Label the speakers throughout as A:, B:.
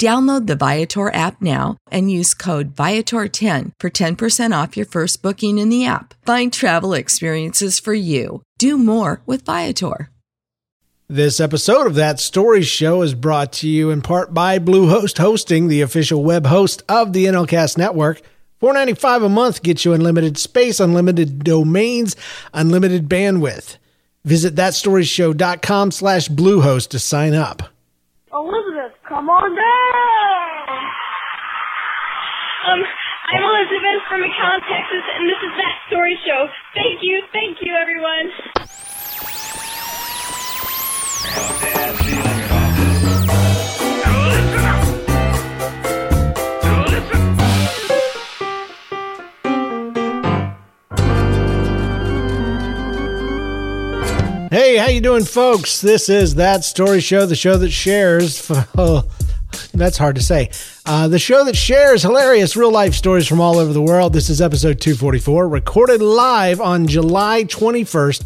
A: Download the Viator app now and use code Viator10 for 10% off your first booking in the app. Find travel experiences for you. Do more with Viator.
B: This episode of That Story Show is brought to you in part by Bluehost Hosting, the official web host of the NLCast network. $4.95 a month gets you unlimited space, unlimited domains, unlimited bandwidth. Visit thatstoryshow.com slash bluehost to sign up.
C: Oh, Elizabeth, come on down.
D: Um, I'm Elizabeth from McAllen, Texas, and this is That Story Show. Thank you, thank you, everyone.
B: Hey, how you doing, folks? This is That Story Show, the show that shares. Oh, that's hard to say. Uh, the show that shares hilarious real life stories from all over the world. This is episode 244, recorded live on July 21st,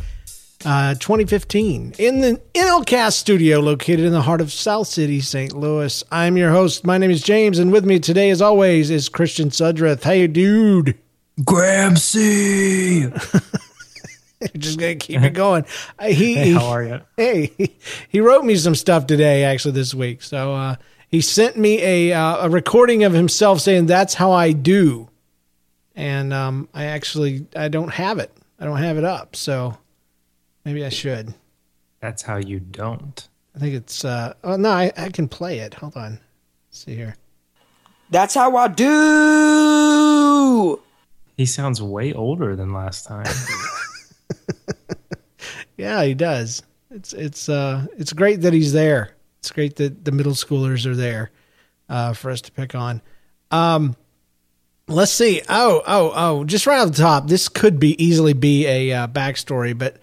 B: uh, 2015, in the NLCast studio located in the heart of South City, St. Louis. I'm your host. My name is James, and with me today, as always, is Christian Sudreth. Hey, dude.
E: Gramsci.
B: just gonna keep it going. Uh, He,
E: Hey, how are you?
B: Hey, he, he wrote me some stuff today, actually this week. So uh, he sent me a uh, a recording of himself saying that's how I do, and um, I actually I don't have it. I don't have it up. So maybe I should.
E: That's how you don't.
B: I think it's. Uh, oh no, I, I can play it. Hold on. Let's see here.
F: That's how I do.
E: He sounds way older than last time.
B: Yeah, he does. It's it's uh it's great that he's there. It's great that the middle schoolers are there uh, for us to pick on. Um, let's see. Oh oh oh! Just right off the top, this could be easily be a uh, backstory, but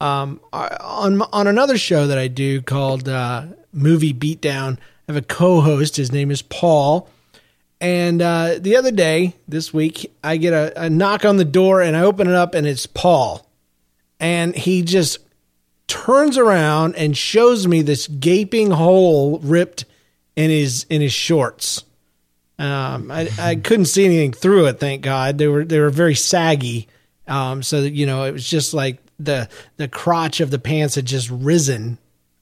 B: um, on on another show that I do called uh, Movie Beatdown, I have a co-host. His name is Paul. And uh, the other day, this week, I get a, a knock on the door, and I open it up, and it's Paul and he just turns around and shows me this gaping hole ripped in his in his shorts. Um, I, I couldn't see anything through it, thank God. They were they were very saggy, um, so that you know it was just like the the crotch of the pants had just risen,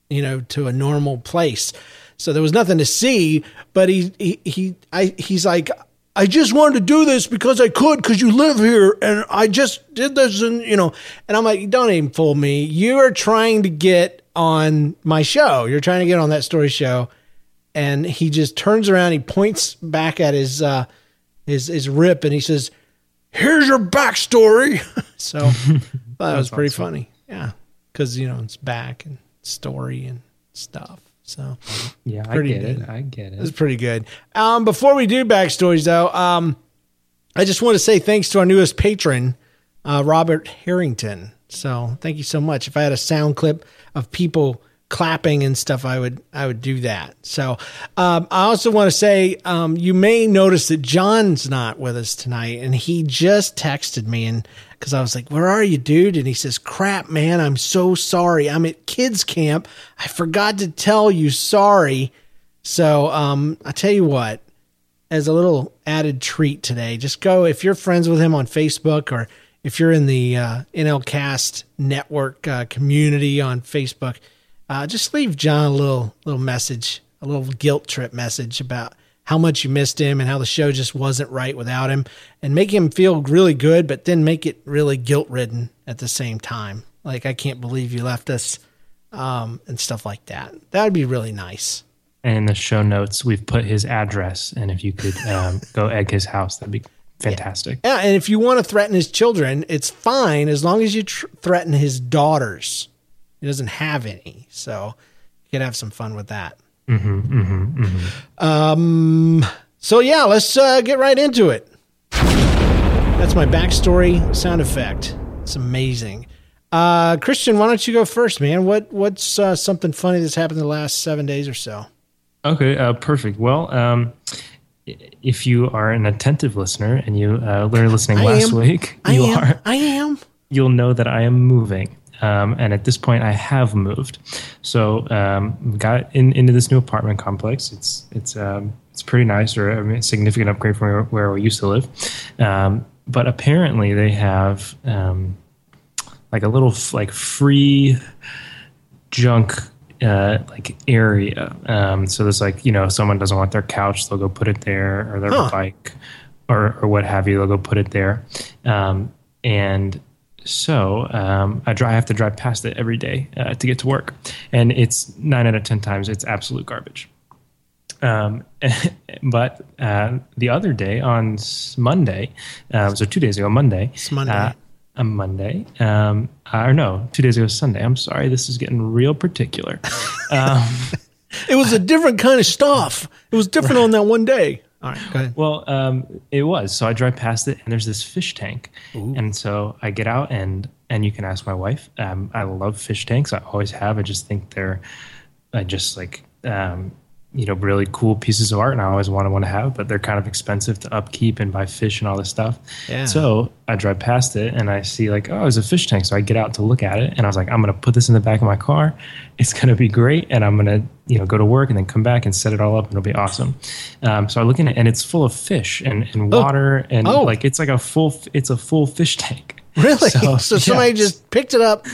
B: you know, to a normal place. So there was nothing to see. But he he he I he's like I just wanted to do this because I could because you live here and I just did this and you know and I'm like don't even fool me. You are trying to get on my show. You're trying to get on that story show. And he just turns around he points back at his uh his his rip and he says here's your backstory. So that was pretty funny. Yeah because you know it's back and story and stuff so
E: Yeah, I
B: Pretty
E: get
B: good.
E: it. I get it.
B: it's pretty good. Um, before we do backstories, though, um, I just want to say thanks to our newest patron, uh, Robert Harrington. So thank you so much. If I had a sound clip of people clapping and stuff, I would I would do that. So um, I also want to say um, you may notice that John's not with us tonight, and he just texted me and because I was like, "Where are you, dude?" And he says, "Crap, man, I'm so sorry. I'm at kids camp. I forgot to tell you. Sorry." So um, I tell you what, as a little added treat today, just go if you're friends with him on Facebook or if you're in the uh, NLCast network uh, community on Facebook, uh, just leave John a little little message, a little guilt trip message about how much you missed him and how the show just wasn't right without him, and make him feel really good, but then make it really guilt ridden at the same time. Like I can't believe you left us, um, and stuff like that. That would be really nice.
E: And in the show notes, we've put his address, and if you could um, go egg his house, that'd be fantastic.
B: Yeah, and if you want to threaten his children, it's fine as long as you tr- threaten his daughters. He doesn't have any, so you can have some fun with that. Um. So yeah, let's uh, get right into it. That's my backstory sound effect. It's amazing. Uh, Christian, why don't you go first, man? What what's uh, something funny that's happened in the last seven days or so?
E: Okay, uh, perfect. Well, um, if you are an attentive listener and you uh, learned listening
B: I
E: last
B: am.
E: week,
B: I
E: you
B: am.
E: are
B: I am.
E: you'll know that I am moving. Um, and at this point, I have moved. So um, got in, into this new apartment complex. It's it's um, it's pretty nice, or I mean, a significant upgrade from where, where we used to live. Um, but apparently, they have um, like a little f- like free junk uh, like area. Um, so there's like you know someone doesn't want their couch, they'll go put it there, or their
B: Huh.
E: bike, or or what have you, they'll go put it there. Um, and so um, I, drive, I have to drive past it every day uh, to get to work, and it's nine out of ten times it's absolute garbage. Um, but uh, the other day on Monday, um, so two days ago, Monday,
B: It's Monday.
E: uh, a Monday, um, or no, two days ago, Sunday. I'm sorry, this is getting real particular. Um,
B: It was a different kind of stuff. It was different on that one day. All right, go ahead.
E: Well, um, it was. So I drive past it, and there's this fish tank, and so I get out, and and you can ask my wife. Um, I love fish tanks. I always have. I just think they're, I just like, um, you know, really cool pieces of art, and I always want to want to have. But they're kind of expensive to upkeep and buy fish and all this stuff.
B: Yeah.
E: So I drive past it, and I see like, oh, it's a fish tank. So I get out to look at it, and I was like, I'm gonna put this in the back of my car. It's gonna be great, and I'm gonna you know go to work and then come back and set it all up, and it'll be awesome. Um, so I look in it, and it's full of fish and, and water, and
B: Oh.
E: like it's like a full it's a full fish tank.
B: Really? So,
E: So,
B: somebody
E: yeah.
B: just picked it up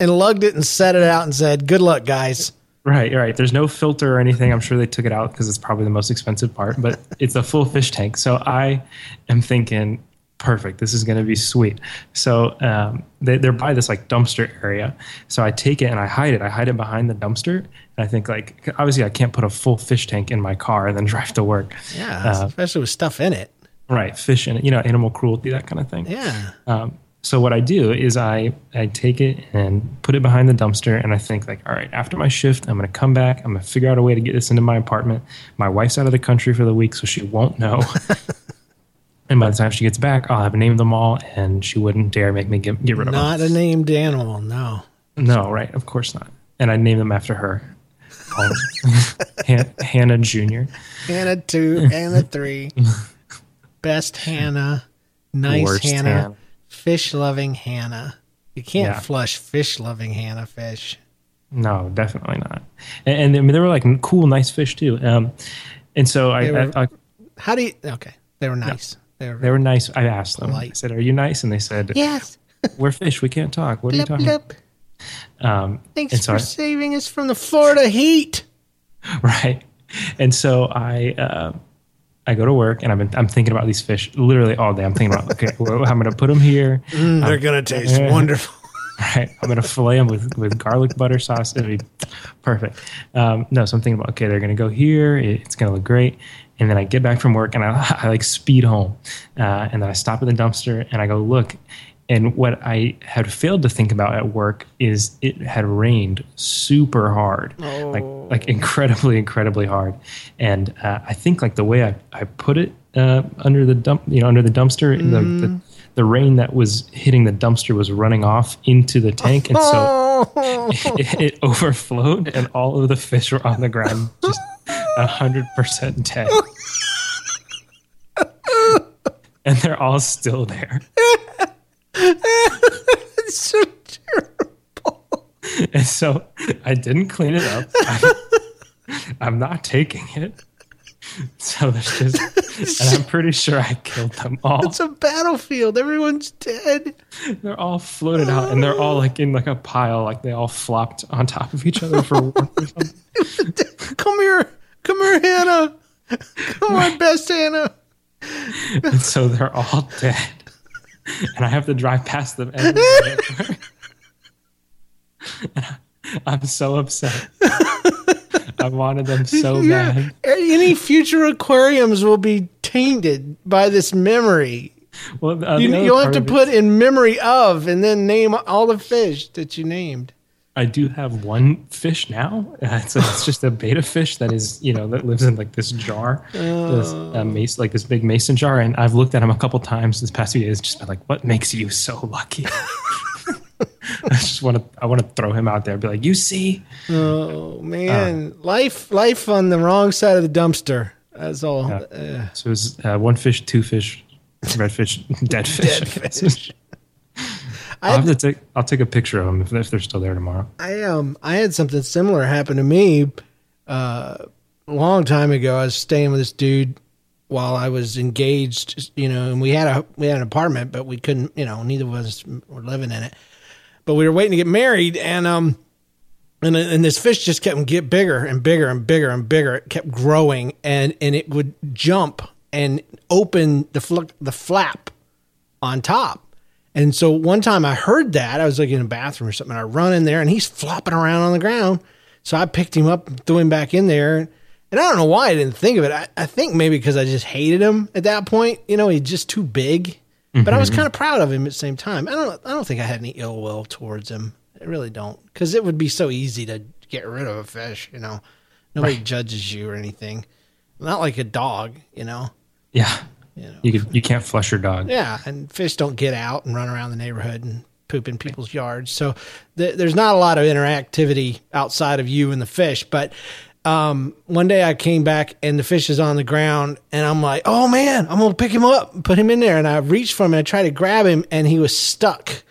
B: and lugged it and set it out and said, "Good luck, guys."
E: Right, right. There's no filter or anything. I'm sure they took it out because it's probably the most expensive part, but it's a full fish tank. So I am thinking, perfect. This is going to be sweet. So um, they, they're by this like dumpster area. So I take it and I hide it. I hide it behind the dumpster. And I think like obviously I can't put a full fish tank in my car and then drive to work.
B: Yeah,
E: Uh,
B: especially with stuff in it.
E: right. Fish and you know animal cruelty that kind of thing.
B: Yeah.
E: Um, so what I do is I I take it and put it behind the dumpster, and I think like, all right, after my shift, I'm gonna come back. I'm gonna figure out a way to get this into my apartment. My wife's out of the country for the week, so she won't know. and by the time she gets back, I'll have named them all, and she wouldn't dare make me get, get rid of
B: Not a named animal. No.
E: No, right? Of course not. And I name them after her, Um, Han- Hannah Junior.
B: Hannah two, Hannah three. Best Hannah. Nice
E: Worst
B: Hannah.
E: Hannah.
B: Fish loving Hannah. You can't
E: Yeah.
B: flush fish loving Hannah fish.
E: No, definitely not. And, and I mean, they were like cool, nice fish too. Um, and so I,
B: were-
E: I, I
B: How do you? Okay, they were nice. They were.
E: They were nice. I asked them. I said, "Are you nice?" And they said,
B: yes.
E: "We're fish. We can't talk. What are you talking?"
B: blip.
E: Um,
B: Thanks
E: and so
B: for
E: I-
B: saving us from the Florida heat.
E: right. And so I uh, I go to work and I've been I'm thinking about these fish literally all day. I'm thinking about okay, well, I'm going to put them here.
B: Mm, they're gonna taste
E: yeah.
B: wonderful.
E: Right. I'm going to fillet them with, with garlic butter sauce. It'll be perfect. Um, no, so I'm thinking about, okay, they're going to go here. It's going to look great. And then I get back from work and I, I like speed home. Uh, and then I stop at the dumpster and I go look. And what I had failed to think about at work is it had rained super hard, like like incredibly, incredibly hard. And uh, I think like the way I, I put it uh, under the dump, you know, under the dumpster, the, the the rain that was hitting the dumpster was running off into the tank, and so it, it overflowed, and all of the fish were on the ground, just a hundred percent dead. and they're all still there.
B: it's so terrible.
E: And so I didn't clean it up. I, I'm not taking it. So there's just, and I'm pretty sure I killed them all.
B: It's a battlefield. Everyone's dead.
E: They're all floated out, and they're all like in like a pile, like they all flopped on top of each other for warmth.
B: Come here. Come here, Hannah. Come on, best Hannah.
E: And so they're all dead, and I have to drive past them every day. And I- I'm so upset. I wanted them so
B: Yeah.
E: bad.
B: Any future aquariums will be tainted by this memory.
E: Well, uh,
B: You, you'll have to put in memory of and then name all the fish that you named.
E: I do have one fish now. Uh, it's, it's just a betta fish that is, you know, that lives in like this jar, this uh, mace, like this big mason jar. And I've looked at him a couple times this past few days, just been like, what makes you so lucky? I just want to, I want to throw him out there, and be like, you see,
B: Oh man, life life on the wrong side of the dumpster. That's all. Uh,
E: so it was uh, one fish, two fish, red fish, dead fish.
B: Dead
E: I guess.
B: fish.
E: I'll have to take, I'll take a picture of them if, if they're still there tomorrow.
B: I um I had something similar happen to me uh, a long time ago. I was staying with this dude while I was engaged, you know, and we had a we had an apartment, but we couldn't, you know, neither of us were living in it. But we were waiting to get married, and um, and and this fish just kept get bigger and bigger and bigger and bigger. It kept growing, and and it would jump and open the fl- the flap on top. And so one time I heard that I was like in a bathroom or something. I run in there and he's flopping around on the ground. So I picked him up, and threw him back in there, and I don't know why I didn't think of it. I, I think maybe because I just hated him at that point. You know, he's just too big. But I was mm-hmm. kind of proud of him at the same time. I don't. I don't think I had any ill will towards him. I really don't, because it would be so easy to get rid of a fish. You know, nobody judges you or anything. Not like a dog. You know.
E: Yeah.
B: You know.
E: You could, you can't flush your dog.
B: Yeah, and fish don't get out and run around the neighborhood and poop in people's yards. So th- there's not a lot of interactivity outside of you and the fish. But um, one day I came back and the fish is on the ground, and I'm like, "Oh man, I'm gonna pick him up, and put him in there." And I reached for him and I tried to grab him, and he was stuck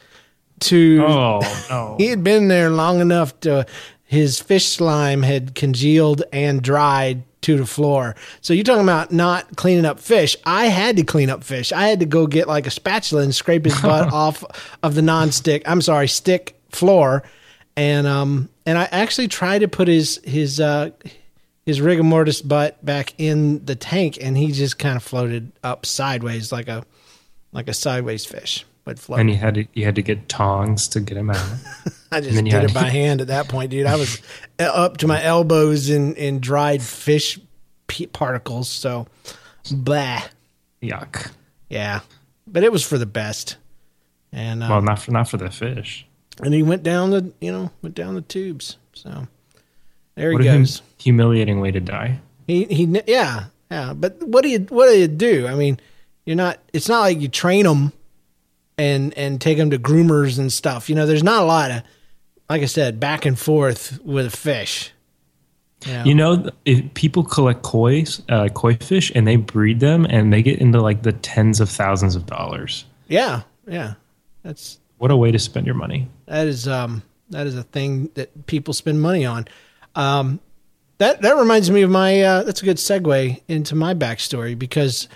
B: to.
E: Oh, no.
B: he had been there long enough to his fish slime had congealed and dried to the floor. So you're talking about not cleaning up fish. I had to clean up fish. I had to go get like a spatula and scrape his butt off of the non-stick. I'm sorry, stick floor. And um and I actually tried to put his his uh his rigor mortis butt back in the tank and he just kind of floated up sideways like a like a sideways fish. Float.
E: And you had to, you had to get tongs to get him out.
B: I just did it
E: to-
B: by hand at that point, dude. I was up to my elbows in, in dried fish particles. So, blah.
E: Yuck.
B: Yeah. But it was for the best. And, uh,
E: Well, not for, not for the fish.
B: and he went down the, you know, went down the tubes. So there
E: What
B: he
E: a
B: goes.
E: humiliating way to die.
B: He, he, yeah. Yeah. But what do you, what do you do? I mean, you're not, it's not like you train them and, and take them to groomers and stuff. You know, there's not a lot of, like I said, back and forth with a fish. You know?
E: You know, if people collect koi, uh, koi fish, and they breed them, and they get into like the tens of thousands of dollars.
B: Yeah, yeah. That's
E: What a way to spend your money.
B: that is um that is a thing that people spend money on. Um that that reminds me of my uh that's a good segue into my backstory because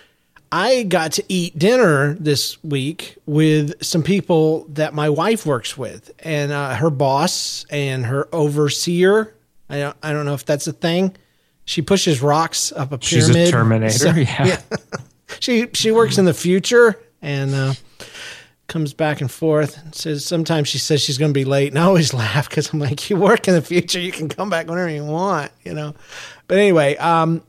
B: I got to eat dinner this week with some people that my wife works with and uh, her boss and her overseer. I don't I don't know if that's a thing. She pushes rocks up a pyramid.
E: She's a Terminator.
B: So-
E: yeah.
B: she she works in the future and uh, comes back and forth. And says sometimes she says she's going to be late, and I always laugh because I'm like, you work in the future, you can come back whenever you want, you know. But anyway, um,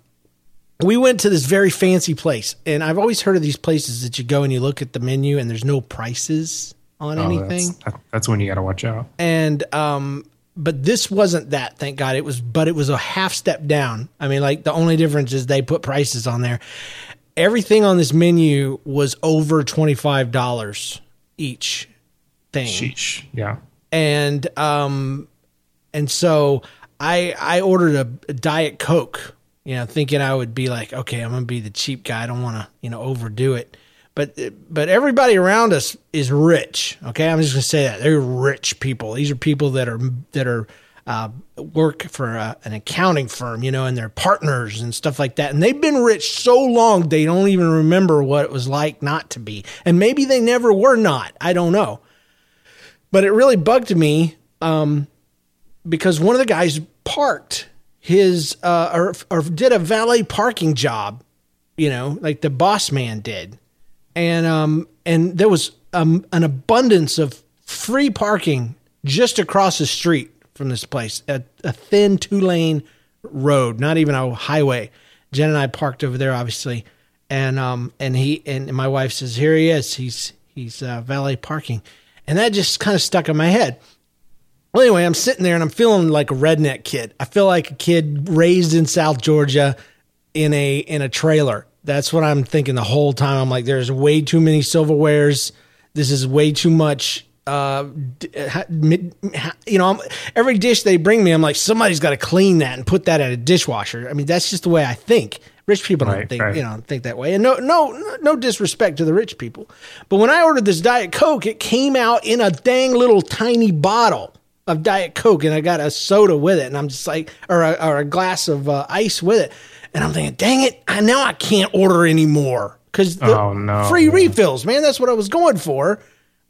B: we went to this very fancy place, and I've always heard of these places that you go and you look at the menu and there's no prices on
E: Oh,
B: anything
E: that's, that- that's when you got to watch out.
B: and um but this wasn't that thank god it was but it was a half step down i mean like the only difference is they put prices on there everything on this menu was over $25 each thing
E: Sheesh. Yeah.
B: and um and so i i ordered a, a diet coke you know thinking i would be like okay i'm gonna be the cheap guy i don't want to you know overdo it but but everybody around us is rich okay i'm just gonna say that they're rich people these are people that are that are uh, work for a, an accounting firm, you know, and they're partners and stuff like that. And they've been rich so long they don't even remember what it was like not to be. And maybe they never were not. I don't know. But it really bugged me um, because one of the guys parked his uh, or, or did a valet parking job, you know, like the boss man did, and um and there was um, an abundance of free parking just across the street from this place, a, a thin two lane road, not even a highway. Jen and I parked over there, obviously, and um and he and my wife says, "Here he is. He's he's uh, valet parking," and that just kind of stuck in my head. Well, anyway, I'm sitting there and I'm feeling like a redneck kid. I feel like a kid raised in South Georgia in a in a trailer. That's what I'm thinking the whole time. I'm like, there's way too many silverwares. This is way too much. Uh, you know, every dish they bring me, I'm like, somebody's got to clean that and put that at a dishwasher. I mean, that's just the way I think. Rich people don't
E: Right,
B: think,
E: right.
B: you know, think that way. And no, no, no disrespect to the rich people, but when I ordered this Diet Coke, it came out in a dang little tiny bottle of Diet Coke, and I got a soda with it, and I'm just like, or a, or a glass of uh, ice with it, and I'm thinking, dang it, I now I can't order anymore because
E: Oh, no.
B: free refills, man. That's what I was going for.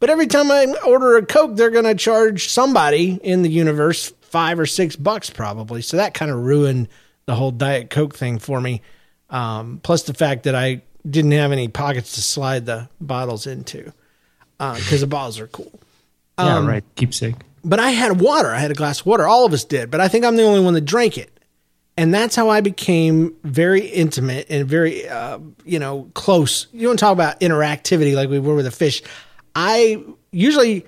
B: But every time I order a Coke, they're going to charge somebody in the universe five or six bucks probably. So that kind of ruined the whole Diet Coke thing for me. Um, plus the fact that I didn't have any pockets to slide the bottles into because the bottles are cool.
E: yeah,
B: Um,
E: right. Keepsake.
B: But I had water. I had a glass of water. All of us did. But I think I'm the only one that drank it. And that's how I became very intimate and very, uh, you know, close. You don't talk about interactivity like we were with a fish. I usually,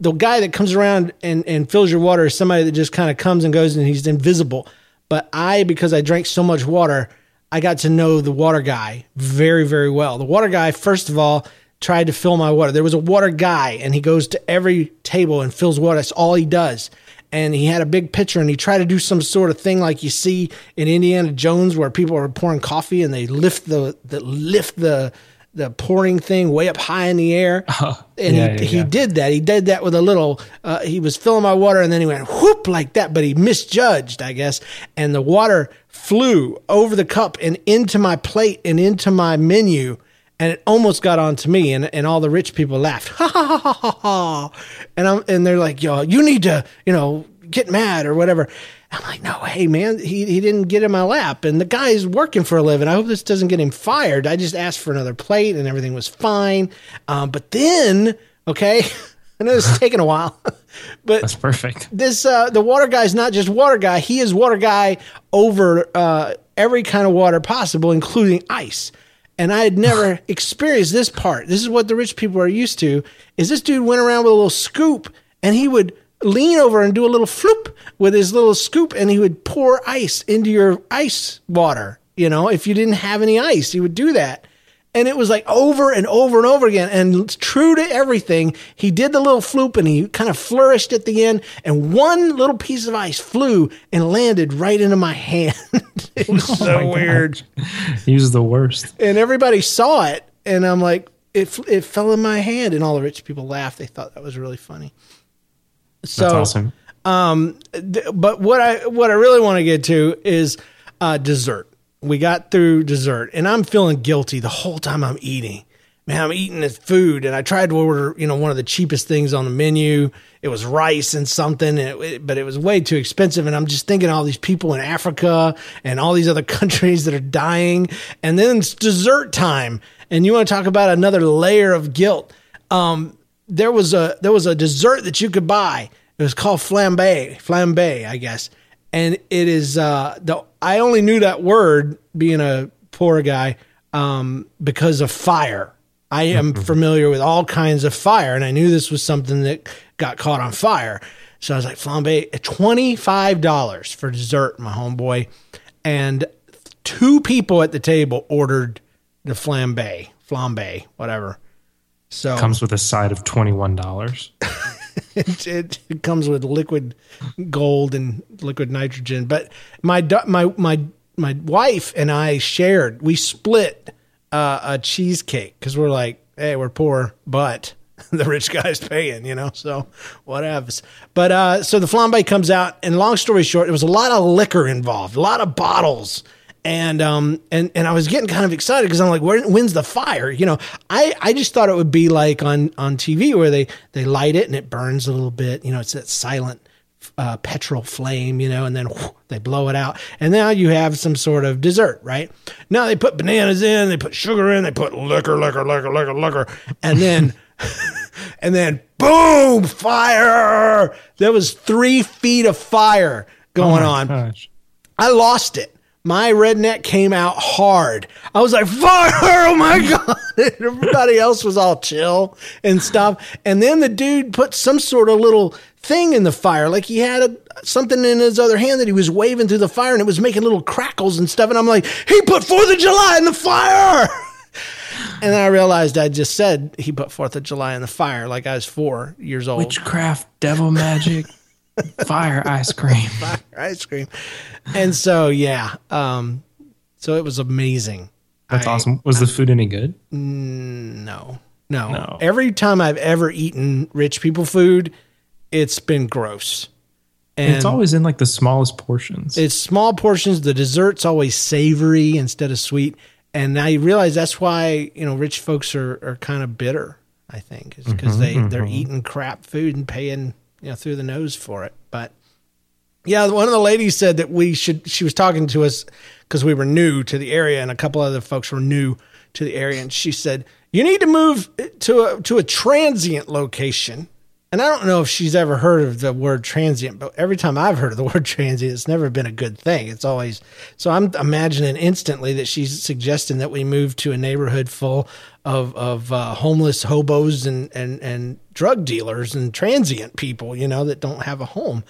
B: the guy that comes around and, and fills your water is somebody that just kind of comes and goes and he's invisible. But I, because I drank so much water, I got to know the water guy very, very well. The water guy, first of all, tried to fill my water. There was a water guy, and he goes to every table and fills water. That's all he does. And he had a big pitcher, and he tried to do some sort of thing like you see in Indiana Jones, where people are pouring coffee and they lift the, the lift the the pouring thing way up high in the air. and
E: yeah,
B: he,
E: yeah,
B: he
E: yeah.
B: did that. He did that with a little. Uh, he was filling my water, and then he went whoop like that. But he misjudged, I guess, and the water flew over the cup and into my plate and into my menu, and it almost got onto me. And and all the rich people laughed, ha ha ha ha ha ha. And I'm and they're like, yo, you need to, you know, get mad or whatever. I'm like, no, hey man, he, he didn't get in my lap, and the guy's working for a living. I hope this doesn't get him fired. I just asked for another plate, and everything was fine. Um, but then, okay, I know it's taking a while, but
E: That's perfect.
B: this uh, the water guy's not just water guy. He is water guy over uh, every kind of water possible, including ice. And I had never experienced this part. This is what the rich people are used to. Is this dude went around with a little scoop and he would lean over and do a little floop with his little scoop and he would pour ice into your ice water. You know, if you didn't have any ice, he would do that. And it was like over and over and over again. And true to everything, he did the little floop and he kind of flourished at the end. And one little piece of ice flew and landed right into my hand. it was so
E: Oh my
B: weird.
E: He was the worst.
B: And everybody saw it. And I'm like, it, it fell in my hand. And all the rich people laughed. They thought that was really funny. So,
E: That's awesome.
B: th- but what I what I really want to get to is uh, dessert. We got through dessert, and I'm feeling guilty the whole time I'm eating. Man, I'm eating this food, and I tried to order, you know, one of the cheapest things on the menu. It was rice and something, and it, but it was way too expensive. And I'm just thinking all these people in Africa and all these other countries that are dying, and then it's dessert time, and you want to talk about another layer of guilt. Um, there was a there was a dessert that you could buy. It was called flambe, flambe, I guess. And it is uh the I only knew that word being a poor guy um because of fire. I am familiar with all kinds of fire and I knew this was something that got caught on fire. So I was like flambe $25 for dessert, my homeboy. And two people at the table ordered the flambe, flambe, whatever. So
E: Comes with a side of $21.
B: it, it, comes with liquid gold and liquid nitrogen. But my my my my wife and I shared. We split uh, a cheesecake because we're like, hey, we're poor, but the rich guy's paying, you know, so whatever. But uh, so the flambe comes out, and long story short, there was a lot of liquor involved, a lot of bottles. And um and and I was getting kind of excited because I'm like, where, when's the fire? You know, I I just thought it would be like on on TV where they they light it and it burns a little bit. You know, it's that silent uh, petrol flame, you know, and then whoosh, they blow it out. And now you have some sort of dessert, right? Now they put bananas in, they put sugar in, they put liquor, liquor, liquor, liquor, liquor, and then, and then boom, fire. There was three feet of fire going
E: Oh
B: on.
E: gosh.
B: I lost it. My redneck came out hard. I was like, fire! Oh my God. Everybody else was all chill and stuff. And then the dude put some sort of little thing in the fire. Like he had a, something in his other hand that he was waving through the fire and it was making little crackles and stuff. And I'm like, he put 4th of July in the fire. And then I realized I just said he put 4th of July in the fire like I was four years old.
E: Witchcraft, devil magic, fire ice cream.
B: Fire ice cream. And so, yeah. Um, so it was amazing.
E: That's
B: I-
E: awesome. Was the food any good?
B: Mm, no, no,
E: No.
B: Every time I've ever eaten rich people food, it's been gross. And
E: it's always in like the smallest portions.
B: it's small portions. The dessert's always savory instead of sweet. And I realize that's why you know rich folks are, are kind of bitter. I think is because mm-hmm, they they're mm-hmm. eating crap food and paying you know through the nose for it. But yeah, one of the ladies said that we should. She was talking to us because we were new to the area, and a couple other folks were new to the area, and she said you need to move to a to a transient location. And I don't know if she's ever heard of the word transient, but every time I've heard of the word transient, it's never been a good thing. It's always so. I'm imagining instantly that she's suggesting that we move to a neighborhood full of of uh, homeless hobos and and and drug dealers and transient people, you know, that don't have a home.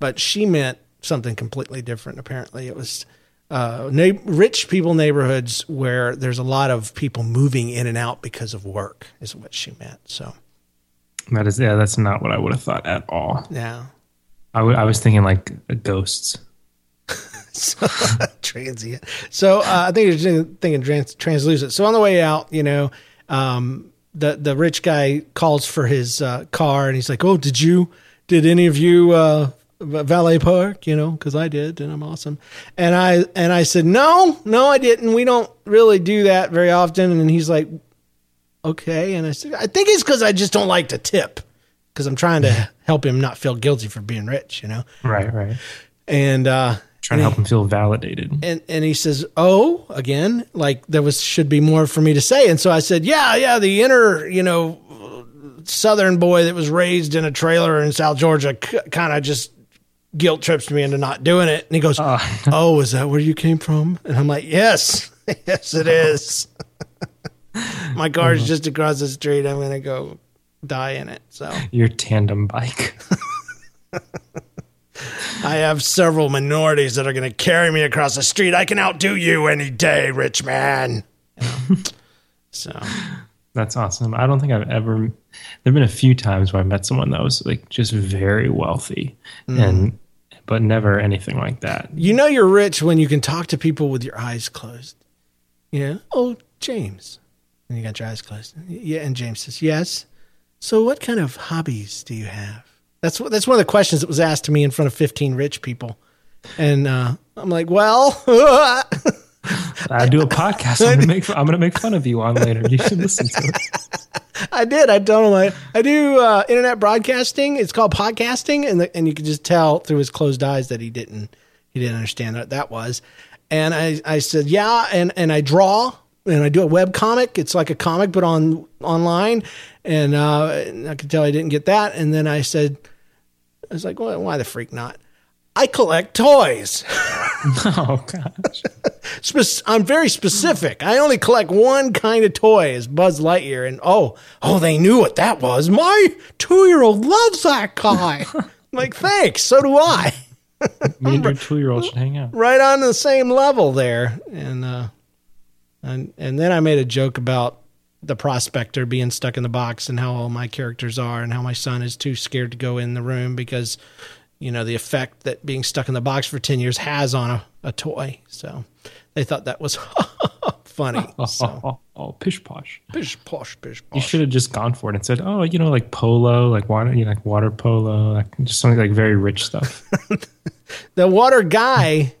B: But she meant something completely different. Apparently, it was uh, na- rich people neighborhoods where there's a lot of people moving in and out because of work, is what she meant. So
E: that is, yeah, that's not what I would have thought at all.
B: yeah.
E: I, w- I was thinking like ghosts.
B: So, transient. So uh, I think you're thinking trans- translucent. So on the way out, you know, um, the the rich guy calls for his uh, car, and he's like, "Oh, did you? Did any of you uh, valet park? You know, because I did, and I'm awesome." And I and I said, "No, no, I didn't. We don't really do that very often." And he's like, "Okay." And I said, "I think it's because I just don't like to tip." Because I'm trying to help him not feel guilty for being rich, you know.
E: Right, right.
B: And uh,
E: Trying to help him feel validated.
B: and and he says, "Oh, again, like there was should be more for me to say." And so I said, "Yeah, yeah, the inner, you know, southern boy that was raised in a trailer in South Georgia c- kind of just guilt trips me into not doing it." And he goes, uh. "Oh, is that where you came from?" And I'm like, "Yes, yes, it is." My car's uh-huh. just across the street. I'm gonna go die in it. So
E: Your tandem bike.
B: I have several minorities that are going to carry me across the street. I can outdo you any day, rich man. So
E: That's awesome. I don't think I've ever. There have been a few times where I met someone that was like just very wealthy, mm. and but never anything like that.
B: you know you're rich when you can talk to people with your eyes closed. Yeah. Oh, James. And you got your eyes closed. Yeah. And James says, Yes. So what kind of hobbies do you have? That's that's one of the questions that was asked to me in front of 15 rich people. And uh, I'm like, well,
E: I do a podcast. I'm gonna make. I'm gonna make fun of you on later. You should listen to it.
B: I did. I told him I, I do uh, internet broadcasting. It's called podcasting, and the, and you could just tell through his closed eyes that he didn't he didn't understand what that was. And I, I said, yeah, and and I draw and I do a web comic. It's like a comic but on online, and, uh, and I could tell I didn't get that. And then I said, I was like, well, why the freak not? I collect toys.
E: Oh gosh.
B: I'm very specific. I only collect one kind of toy is Buzz Lightyear. And oh, oh, they knew what that was. My two year old loves that guy. Like, thanks. So do I.
E: Me and your two year old should hang out.
B: Right on the same level there. And, uh, and, and then I made a joke about the prospector being stuck in the box and how all my characters are and how my son is too scared to go in the room because, you know, the effect that being stuck in the box for 10 years has on a, a toy. So they thought that was funny. So.
E: all pish posh.
B: Pish posh, pish posh You
E: should have just gone for it and said, "Oh, you know, like polo, like water, you know, like water polo, like just something like very rich stuff."
B: The water guy,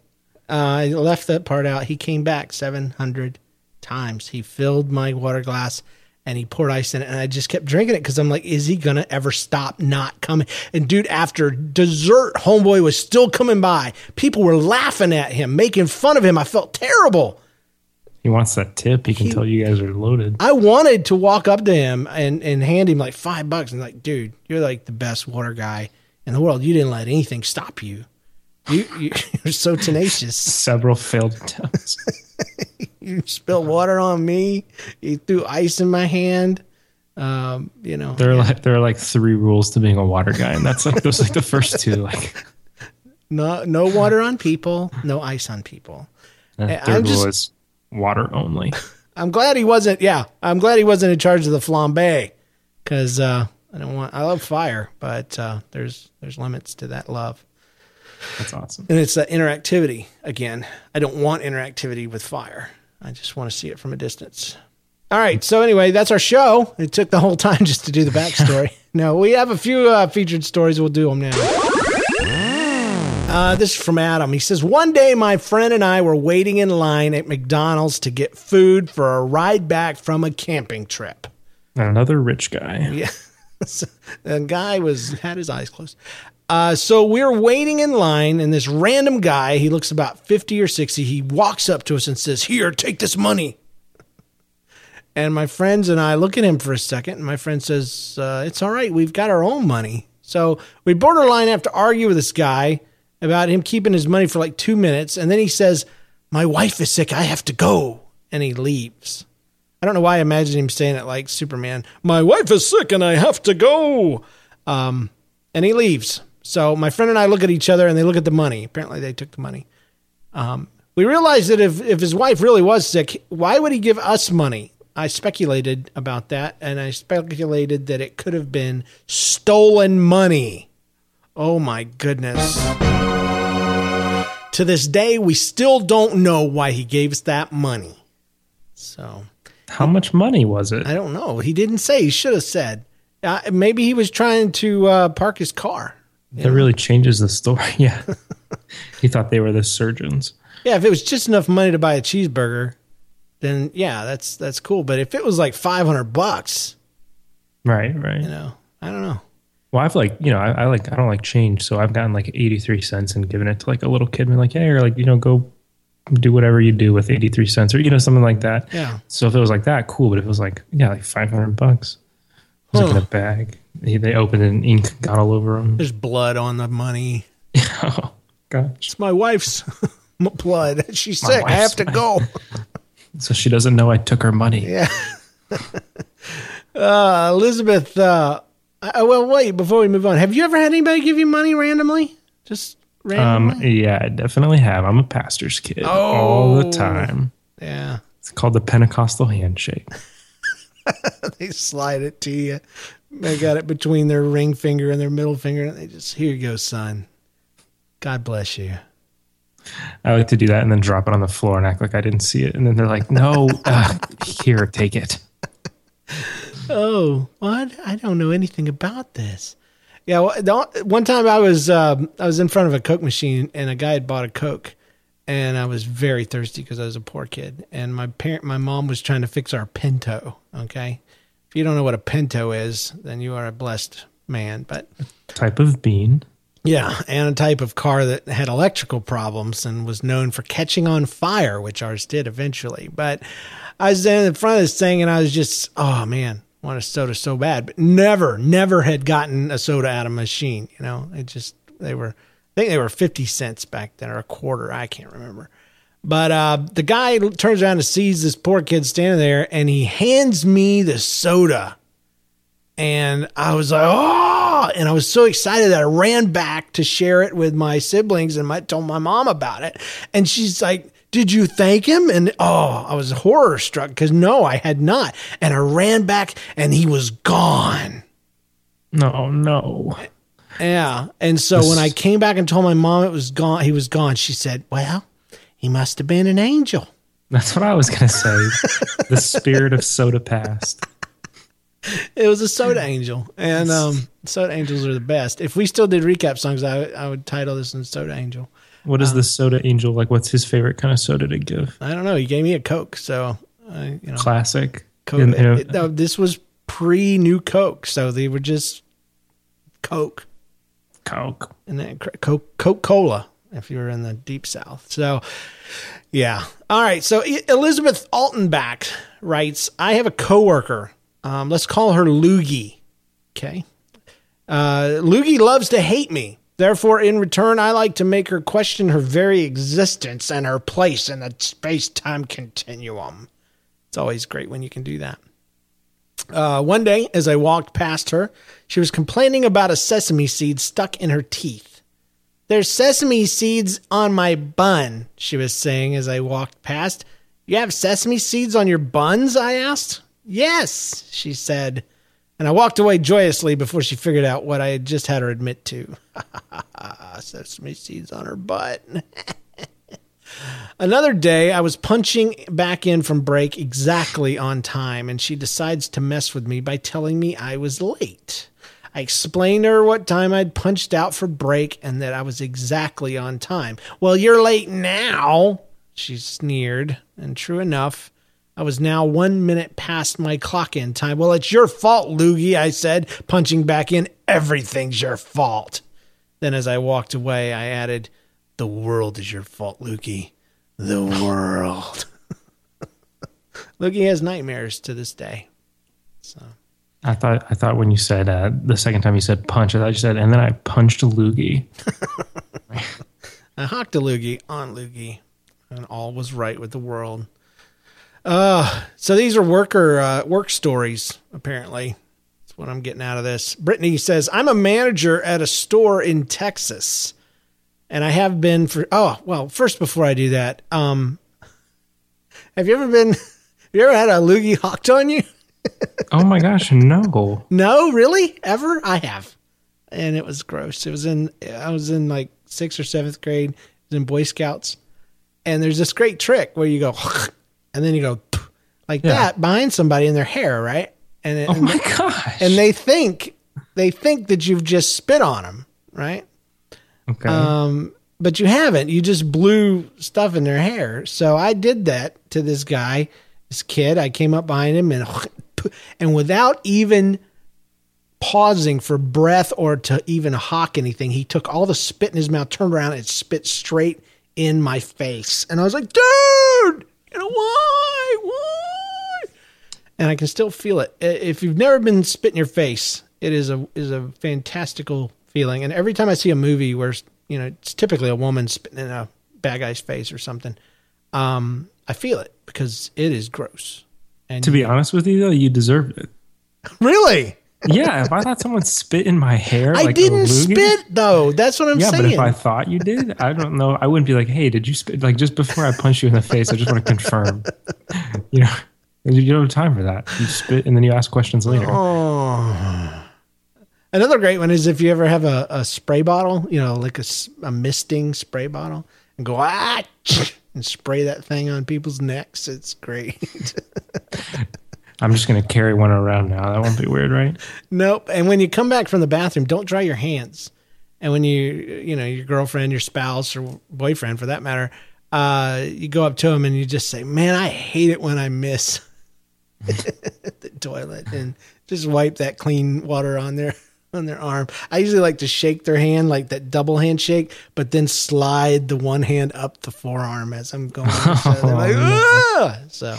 B: uh, I left that part out. He came back 700 times. He filled my water glass and he poured ice in it. And I just kept drinking it because I'm like, is he to ever stop not coming? And dude, after dessert, Homeboy was still coming by. People were laughing at him, making fun of him. I felt terrible.
E: he wants that tip. He can tell you guys are loaded.
B: I wanted to walk up to him and, and hand him like five bucks and like, dude, you're like the best water guy in the world. You didn't let anything stop you. You, you you're so tenacious.
E: Several failed attempts.
B: You spilled water on me. You threw ice in my hand. Um, you know,
E: There are like there are like three rules to being a water guy, and that's like those like the first two. Like
B: no no water on people, no ice on people. Hey,
E: third
B: I'm
E: rule
B: just-
E: is water only.
B: I'm glad he wasn't. Yeah, I'm glad he wasn't in charge of the flambe because uh, I don't want. I love fire, but uh, there's there's limits to that love.
E: That's awesome.
B: And it's that interactivity again. I don't want interactivity with fire. I just want to see it from a distance. All right. So anyway, that's our show. It took the whole time just to do the backstory. no, we have a few uh, featured stories. We'll do them now. Uh, this is from Adam. He says, One day my friend and I were waiting in line at McDonald's to get food for a ride back from a camping trip.
E: Another rich guy.
B: Yeah. The guy was had his eyes closed. Uh, so we're waiting in line, and this random guy, he looks about 50 or 60, he walks up to us and says, Here, take this money. And my friends and I look at him for a second, and my friend says, uh, It's all right. We've got our own money. So we borderline have to argue with this guy about him keeping his money for like two minutes. And then he says, My wife is sick. I have to go. And he leaves. I don't know why I imagine him saying it like Superman. My wife is sick and I have to go. Um, and he leaves. So my friend and I look at each other and they look at the money. Apparently they took the money. Um, we realized that if, if his wife really was sick, why would he give us money? I speculated about that and I speculated that it could have been stolen money. Oh my goodness. To this day, we still don't know why he gave us that money. So
E: How much money was it?
B: I don't know. He didn't say. He should have said. Uh, maybe he was trying to uh, park his car.
E: That really changes the story. Yeah. he thought they were the surgeons.
B: Yeah, if it was just enough money to buy a cheeseburger, then yeah, that's that's cool. But if it was like five hundred bucks,
E: Right, right.
B: you know, I don't know.
E: Well, I've like, you know, I, I like, I don't like change. So I've gotten like 83 cents and given it to like a little kid and like, hey, or like, you know, go do whatever you do with 83 cents or, you know, something like that.
B: Yeah.
E: So if it was like that, cool. But if it was like, yeah, like 500 bucks, it was like in a bag. They, they opened it and ink got all over them.
B: There's blood on the money.
E: oh, gosh.
B: It's my wife's blood. She's sick. I have to go.
E: So she doesn't know I took her money.
B: Yeah. uh, Elizabeth. Uh, uh, well, wait. Before we move on, have you ever had anybody give you money randomly? Just randomly?
E: Um, yeah, I definitely have. I'm a pastor's kid all the
B: Oh.
E: time.
B: yeah.
E: It's called the Pentecostal handshake.
B: they slide it to you. They got it between their ring finger and their middle finger, and they just here you go, son. God bless you.
E: I like to do that and then drop it on the floor and act like I didn't see it. And then they're like, no, uh, here, take it.
B: Oh, what? I don't know anything about this. Yeah, well, the, one time I was um, I was in front of a Coke machine and a guy had bought a Coke, and I was very thirsty because I was a poor kid, and my parent, my mom was trying to fix our Pinto. Okay, if you don't know what a Pinto is, then you are a blessed man. But
E: Type of bean.
B: Yeah, and a type of car that had electrical problems and was known for catching on fire, which ours did eventually. But I was there in front of this thing and I was just, oh man, I want a soda so bad. But never, never had gotten a soda out of a machine. You know, it just, they were, I think they were 50 cents back then or a quarter. I can't remember. But uh, the guy turns around and sees this poor kid standing there and he hands me the soda. And I was like, oh, and I was so excited that I ran back to share it with my siblings and I told my mom about it. And she's like, did you thank him? And oh, I was horror struck because no, I had not. And I ran back and he was gone.
E: No, no.
B: Yeah. And so when I came back and told my mom it was gone, he was gone, she said, well, he must have been an angel.
E: That's what I was gonna say. the spirit of soda past.
B: It was a Soda Angel, and um, Soda Angels are the best. If we still did recap songs, I, I would title this one Soda Angel.
E: What is the soda angel like? What's his favorite kind of soda to give?
B: I don't know. He gave me a Coke, so I, you know,
E: Classic.
B: Coke.
E: In- in a-
B: it- no, this was pre new Coke, so they were just Coke
E: Coke.
B: and then Coke Coca Cola if you were in the deep south. So, yeah. All right. So Elizabeth Altenbach writes, "I have a coworker. Um, let's call her Loogie. Okay. Uh, Loogie loves to hate me. Therefore, in return, I like to make her question her very existence and her place in the space time continuum. It's always great when you can do that. Uh, one day, as I walked past her, she was complaining about a sesame seed stuck in her teeth. There's sesame seeds on my bun, she was saying as I walked past. You have sesame seeds on your buns? I asked. Yes, she said. And I walked away joyously before she figured out what I had just had her admit to. sesame seeds on her butt. Another day, I was punching back in from break exactly on time, and she decides to mess with me by telling me I was late. I explained to her what time I'd punched out for break and that I was exactly on time. Well, you're late now, she sneered. And true enough, I was now one minute past my clock in time. Well, it's your fault, Loogie, I said, punching back in. Everything's your fault. Then, as I walked away, I added, The world is your fault, Loogie. The world. Loogie has nightmares to this day.
E: So I thought I thought when you said uh, the second time you said punch, I thought you said, and then I punched a loogie.
B: I hocked a loogie on loogie, and all was right with the world. Uh, so these are worker uh, work stories. Apparently, that's what I'm getting out of this. Brittany says I'm a manager at a store in Texas, and I have been for. Oh well, first before I do that, um, have you ever been? Have you ever had a loogie hawked on you?
E: Oh my gosh, no!
B: No, really? Ever? I have. And it was gross. It was in I was in like sixth or seventh grade. It was in Boy Scouts. And there's this great trick where you go and then you go like
E: Yeah.
B: that behind somebody in their hair, right? And it,
E: Oh
B: and,
E: my gosh!
B: and they think they think that you've just spit on them, right?
E: Okay.
B: Um, but you haven't. You just blew stuff in their hair. So I did that to this guy, this kid. I came up behind him and and without even pausing for breath or to even hawk anything, he took all the spit in his mouth, turned around, and spit straight in my face. And I was like, dude, you know why? Why? And I can still feel it. If you've never been spit in your face, it is a is a fantastical feeling. And every time I see a movie where you know it's typically a woman spitting in a bad guy's face or something, um, I feel it because it is gross. And
E: to be honest with you, though, you deserved it.
B: really,
E: Yeah, if I thought someone spit in my hair,
B: I
E: like
B: didn't spit though. That's what I'm
E: Yeah,
B: saying.
E: but if I thought you did, I don't know. I wouldn't be like, "Hey, did you spit?" Like just before I punch you in the face, I just want to confirm. You know, you don't have time for that. You spit and then you ask questions later.
B: Oh. Another great one is if you ever have a, a spray bottle, you know, like a misting spray bottle, and go ah and spray that thing on people's necks. It's great.
E: I'm just gonna carry one around now. That won't be weird, right?
B: nope. And when you come back from the bathroom, don't dry your hands. And when you, you know, your girlfriend, your spouse, or boyfriend, for that matter, uh, you go up to them and you just say, "Man, I hate it when I miss the toilet," and just wipe that clean water on their on their arm. I usually like to shake their hand like that double handshake, but then slide the one hand up the forearm as I'm going. So like, "Ah!" So,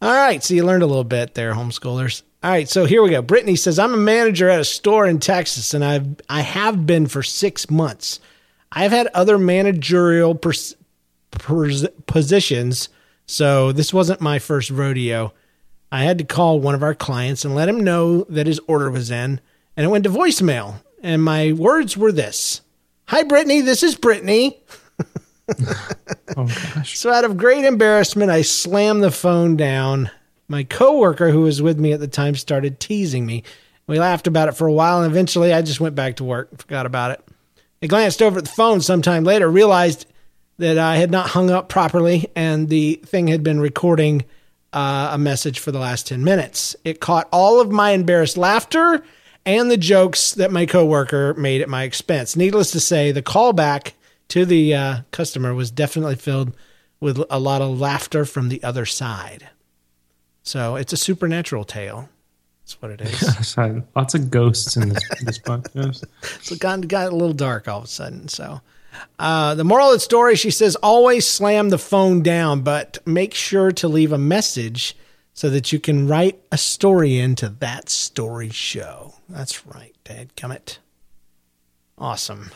B: all right. So you learned a little bit there, homeschoolers. All right. So here we go. Brittany says, I'm a manager at a store in Texas, and I've I have been for six months. I've had other managerial pers- pers- positions, so this wasn't my first rodeo. I had to call one of our clients and let him know that his order was in, and it went to voicemail. And my words were this Hi, Brittany. This is Brittany.
E: Oh gosh.
B: So, out of great embarrassment, I slammed the phone down. My coworker, who was with me at the time, started teasing me. We laughed about it for a while, and eventually I just went back to work and forgot about it. I glanced over at the phone sometime later, realized that I had not hung up properly, and the thing had been recording uh, a message for the last 10 minutes. It caught all of my embarrassed laughter and the jokes that my coworker made at my expense. Needless to say, the callback to the uh, customer was definitely filled with a lot of laughter from the other side. So it's a supernatural tale. That's what it is.
E: Lots of ghosts in this this podcast.
B: so it got, got a little dark all of a sudden. So uh, the moral of the story, she says, always slam the phone down, but make sure to leave a message so that you can write a story into that story show. That's right, Dad Gummit. Awesome.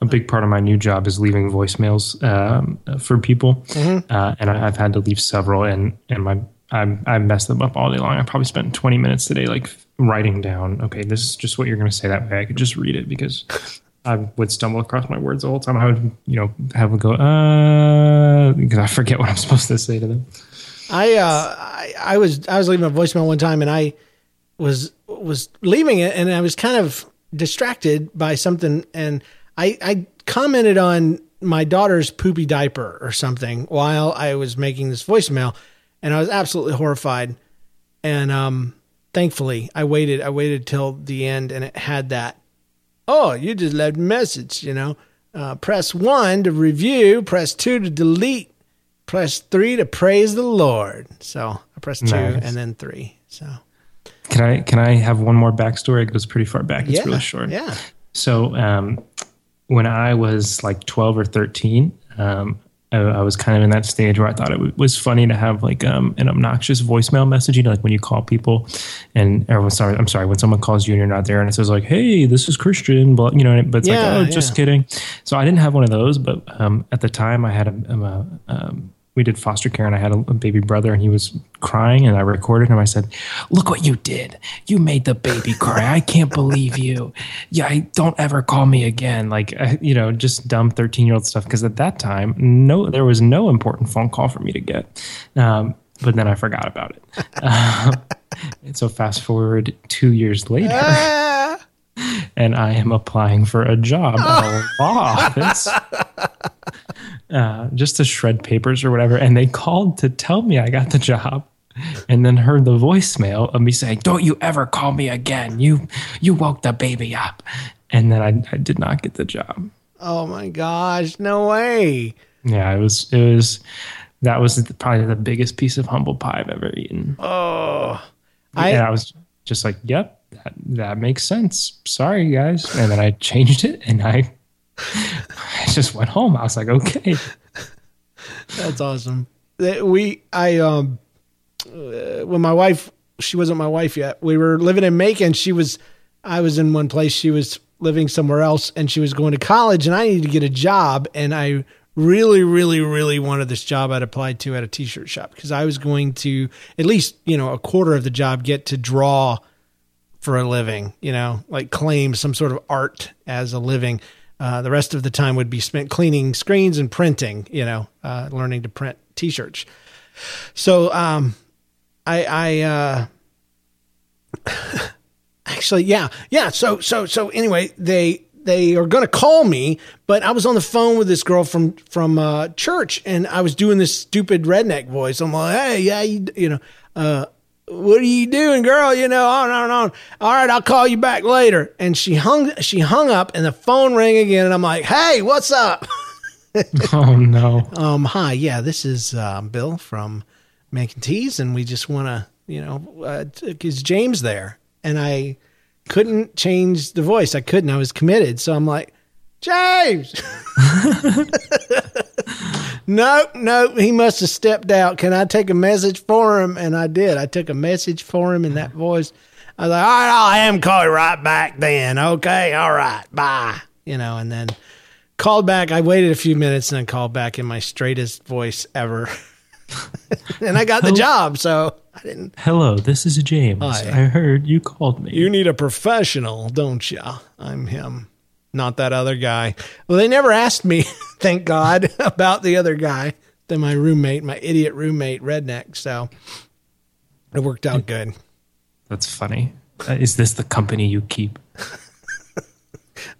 E: a big part of my new job is leaving voicemails um, for people, uh, and I, I've had to leave several, and and my I I messed them up all day long. I probably spent twenty minutes today like writing down. Okay, this is just what you're going to say that way. I could just read it because I would stumble across my words the whole time. I would you know have a go uh because I forget what I'm supposed to say to them.
B: I uh I, I was I was leaving a voicemail one time and I was was leaving it and I was kind of distracted by something and I I commented on my daughter's poopy diaper or something while I was making this voicemail and I was absolutely horrified and um thankfully I waited I waited till the end and it had that oh you just left a message you know uh, press one to review press two to delete press three to praise the Lord. So I pressed two
E: Nice.
B: and then three. So
E: Can I can I have one more backstory? It goes pretty far back. It's
B: yeah,
E: really short.
B: Yeah.
E: So um, when I was like 12 or 13, um, I, I was kind of in that stage where I thought it w- was funny to have like um, an obnoxious voicemail message. You know, like when you call people and or sorry, I'm sorry, when someone calls you and you're not there and it says like, "Hey, this is Christian," but you know, but it's
B: Yeah,
E: like, "Oh, just kidding." So I didn't have one of those, but um, at the time I had a, a um, we did foster care and I had a, a baby brother and he was crying and I recorded him. I said, Look what you did. You made the baby cry. I can't believe you. Yeah, I, don't ever call me again. Like, uh, you know, just dumb 13 year old stuff. Because at that time, no, there was no important phone call for me to get. Um, but then I forgot about it. Uh, and so fast forward two years later
B: Ah,
E: and I am applying for a job at a law office uh, just to shred papers or whatever. And they called to tell me I got the job. And then heard the voicemail of me saying, "Don't you ever call me again? You you woke the baby up." And then I, I did not get the job.
B: oh my gosh, no way.
E: Yeah, it was it was that was probably the biggest piece of humble pie I've ever eaten.
B: Oh.
E: I, and I was just like, "Yep, that, that makes sense. Sorry, guys." And then I changed it, and I, I just went home. I was like, "Okay."
B: that's awesome. We I um uh, when my wife she wasn't my wife yet. We were living in Macon. She was I was in one place, she was living somewhere else and she was going to college and I needed to get a job and I really really really wanted this job I'd applied to at a t-shirt shop because I was going to at least, you know, a quarter of the job get to draw for a living, you know, like claim some sort of art as a living. Uh, the rest of the time would be spent cleaning screens and printing, you know, uh, learning to print t-shirts. So, um, I, I, uh, actually, yeah, yeah. So, so, so anyway, they, they are going to call me, but I was on the phone with this girl from, from, uh, church and I was doing this stupid redneck voice. I'm like, Hey, yeah, you, you know, uh, what are you doing, girl? You know, on and on. All right, I'll call you back later. And she hung, she hung up, and the phone rang again. And I'm like, "Hey, what's up?"
E: Oh no!
B: Um, hi, yeah, this is uh, Bill from Making Teas, and we just want to, you know, uh, t- is James there? And I couldn't change the voice. I couldn't. I was committed. So I'm like, James. no, no, he must have stepped out. Can I take a message for him? And I did. I took a message for him in that voice. I was like, all right, I'll have him call you right back then. Okay, all right, bye. You know, and then called back. I waited a few minutes and then called back in my straightest voice ever. and I got the job. So I didn't.
E: Hello, this is James.
B: Hi.
E: I heard you called me.
B: You need a professional, don't you? I'm him, not that other guy. Well, they never asked me, thank God, about the other guy, than my roommate, my idiot roommate, redneck. So it worked out good.
E: That's funny. Uh, is this the company you keep?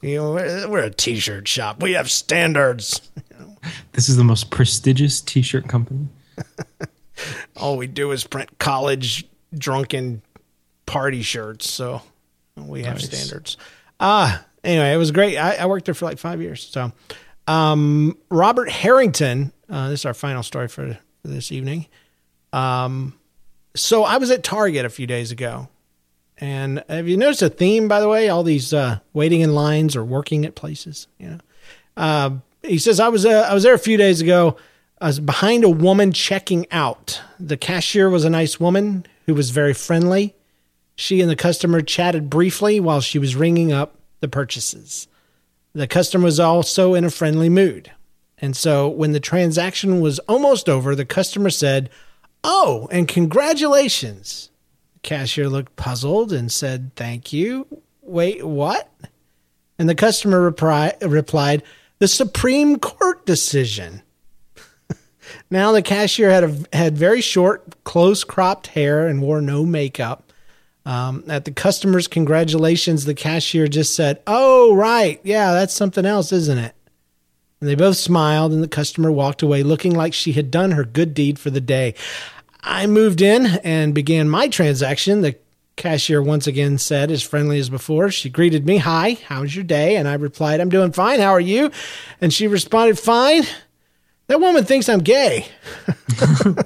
B: You know, we're, we're a t-shirt shop. We have standards.
E: This is the most prestigious T-shirt company.
B: All we do is print college drunken party shirts. So we have
E: Nice.
B: standards. Ah, anyway, it was great. I, I worked there for like five years. So, um, Robert Harrington. Uh, this is our final story for, this evening. Um, so I was at Target a few days ago, and have you noticed a theme? By the way, all these uh, waiting in lines or working at places. You know, uh, he says I was uh, I was there a few days ago. I was behind a woman checking out. The cashier was a nice woman who was very friendly. She and the customer chatted briefly while she was ringing up the purchases. The customer was also in a friendly mood. And so when the transaction was almost over, the customer said, Oh, and congratulations. The cashier looked puzzled and said, Thank you. Wait, what? And the customer repri- replied, The Supreme Court decision. now the cashier had a, had very short, close cropped hair and wore no makeup. Um, at the customer's congratulations, the cashier just said, Oh, right. Yeah, that's something else, isn't it? And they both smiled, and the customer walked away looking like she had done her good deed for the day. I moved in and began my transaction. The cashier once again said, as friendly as before, she greeted me, Hi, how's your day? And I replied, I'm doing fine. How are you? And she responded, Fine. That woman thinks I'm gay.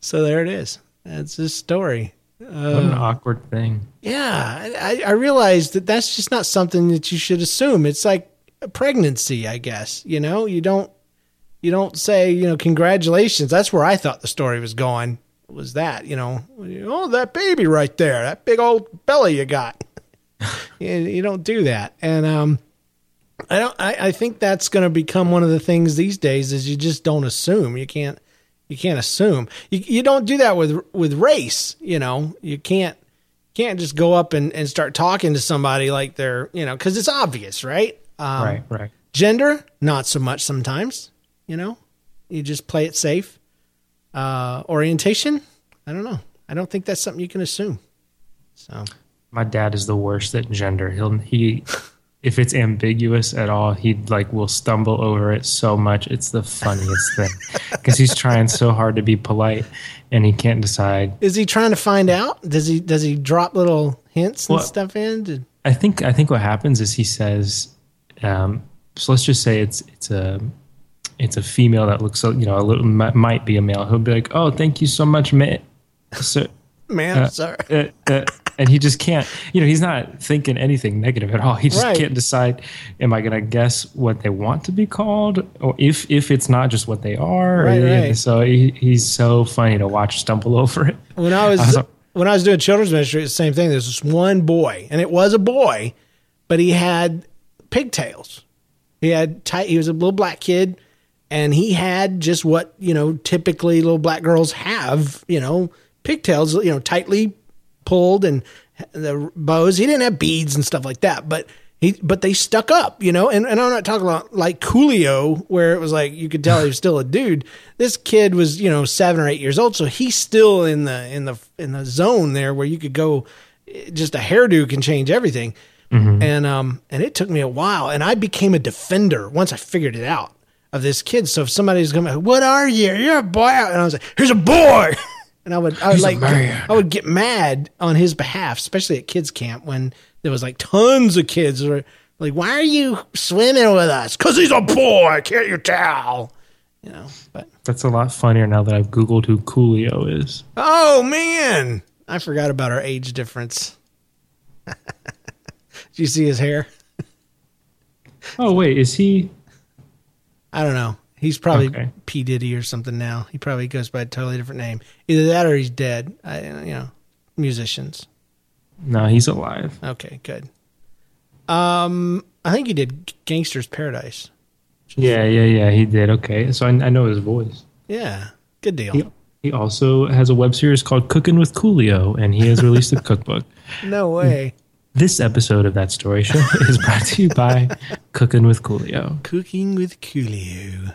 B: so there it is. That's his story.
E: what an awkward thing.
B: Yeah, I, I realized that that's just not something that you should assume. It's like a pregnancy, I guess. You know, you don't you don't say you know congratulations. That's where I thought the story was going. Was that you know oh that baby right there, that big old belly you got. you, you don't do that, and um, I don't. I, I think that's going to become one of the things these days is you just don't assume. You can't you can't assume. You you don't do that with with race. You know, you can't can't just go up and, and start talking to somebody like they're you know because it's obvious, right? Um,
E: right, right.
B: Gender, not so much sometimes. You know, you just play it safe. Uh, orientation, I don't know. I don't think that's something you can assume. So
E: My dad is the worst at gender. He'll he if it's ambiguous at all, he like will stumble over it so much. It's the funniest thing because he's trying so hard to be polite and he can't decide.
B: is he trying to find out? Does he does he drop little hints and
E: Well-
B: stuff in? Did-
E: I think I think what happens is he says, um, so let's just say it's it's a it's a female that looks you know a little mi- might be a male. He'll be like, oh, thank you so much, man. So,
B: Man,
E: Uh,
B: sorry.
E: uh, uh, and he just can't you know he's not thinking anything negative at all he just
B: Right.
E: can't decide am i going to guess what they want to be called or if if it's not just what they are
B: Right, right.
E: so he, he's so funny to watch stumble over it
B: When I was
E: I was-
B: when I was doing children's ministry, it's the same thing. There's this one boy, and it was a boy, but he had pigtails. He had tight. He was a little black kid, and he had just what you know typically little black girls have. You know, pigtails. You know, tightly pulled and the bows. He didn't have beads and stuff like that, but he but they stuck up. You know, and, and I'm not talking about like Coolio, where it was like you could tell he was still a dude. This kid was you know seven or eight years old, so he's still in the in the in the zone there where you could go. Just a hairdo can change everything and um and it took me a while and i became a defender once i figured it out of this kid so if somebody's going what are you you're a boy and i was like here's a boy and i would i would
E: He's
B: like i would get mad on his behalf especially at kids camp when there was like tons of kids that were like why are you swimming with us? Because he's a boy can't you tell? You know but
E: that's a lot funnier now that i've googled who coolio is.
B: Oh man! I forgot about our age difference. Did you see his hair?
E: Oh wait is he
B: I don't know. He's probably
E: Okay.
B: P Diddy or something now. He probably goes by a totally different name. Either that or he's dead. I, you know, musicians.
E: no he's alive
B: Okay, good. Um, I think he did Gangsta's Paradise.
E: yeah yeah yeah he did okay so i, I know his voice
B: Yeah, good deal.
E: he, he also has a web series called cooking with coolio and he has released a cookbook
B: No way.
E: This episode of That Story Show is brought to you by Cooking with Coolio.
B: Cooking with Coolio.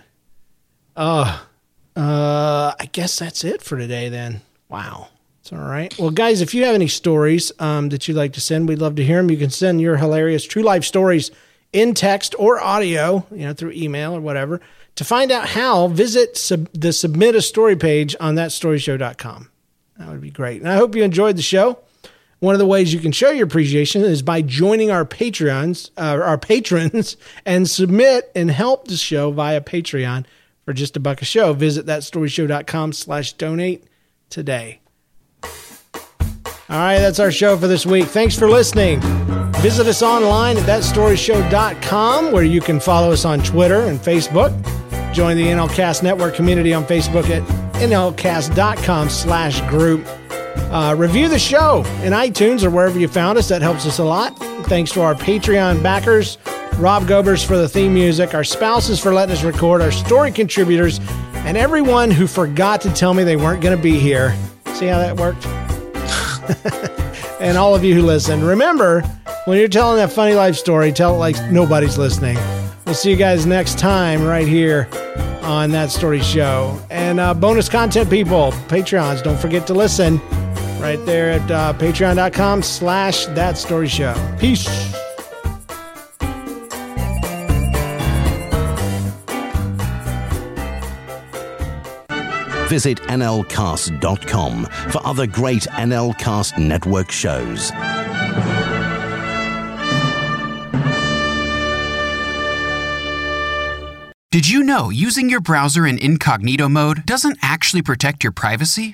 B: Oh, uh, I guess that's it for today then. Wow, It's all right. Well, guys, if you have any stories um, that you'd like to send, we'd love to hear them. You can send your hilarious true life stories in text or audio, you know, through email or whatever. To find out how, visit sub- the submit a story page on thatstoryshow.com. That would be great. And I hope you enjoyed the show. One of the ways you can show your appreciation is by joining our Patreons, uh, our patrons, and submit and help the show via Patreon for just a buck a show. Visit thatstoryshow.com slash donate today. All right, that's our show for this week. Thanks for listening. Visit us online at thatstoryshow.com where you can follow us on Twitter and Facebook. Join the NLCast Network community on Facebook at nlcast.com slash group. Uh, review the show in iTunes or wherever you found us. That helps us a lot. Thanks to our Patreon backers, Rob Gobers for the theme music, our spouses for letting us record, our story contributors, and everyone who forgot to tell me they weren't going to be here. See how that worked? and all of you who listen. Remember, when you're telling that funny life story, tell it like nobody's listening. We'll see you guys next time right here on That Story Show. And uh, bonus content, people, Patreons, don't forget to listen right there at uh, patreon.com slash That Story Show. Peace.
G: Visit nlcast.com for other great NLcast network shows.
H: Did you know using your browser in incognito mode doesn't actually protect your privacy?